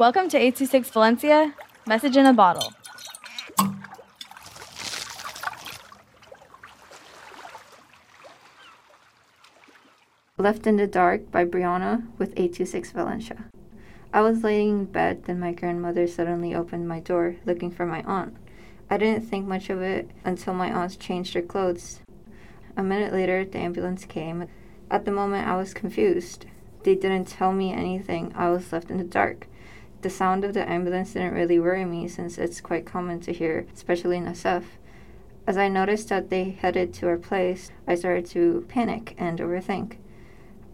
Welcome to 826 Valencia, message in a bottle. Left in the Dark by Brianna with 826 Valencia. I was laying in bed, then my grandmother suddenly opened my door looking for my aunt. I didn't think much of it until my aunt changed her clothes. A minute later, the ambulance came. At the moment, I was confused. They didn't tell me anything. I was left in the dark. The sound of the ambulance didn't really worry me since it's quite common to hear, especially in SF. As I noticed that they headed to our place, I started to panic and overthink.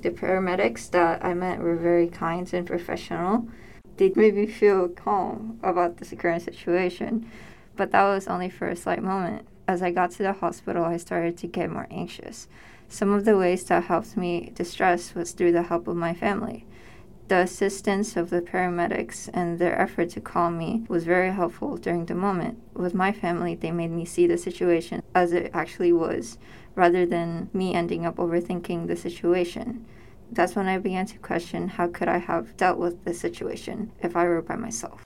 The paramedics that I met were very kind and professional. They made me feel calm about the current situation, but that was only for a slight moment. As I got to the hospital, I started to get more anxious. Some of the ways that helped me distress was through the help of my family. The assistance of the paramedics and their effort to calm me was very helpful during the moment. With my family, they made me see the situation as it actually was, rather than me ending up overthinking the situation. That's when I began to question how could I have dealt with this situation if I were by myself.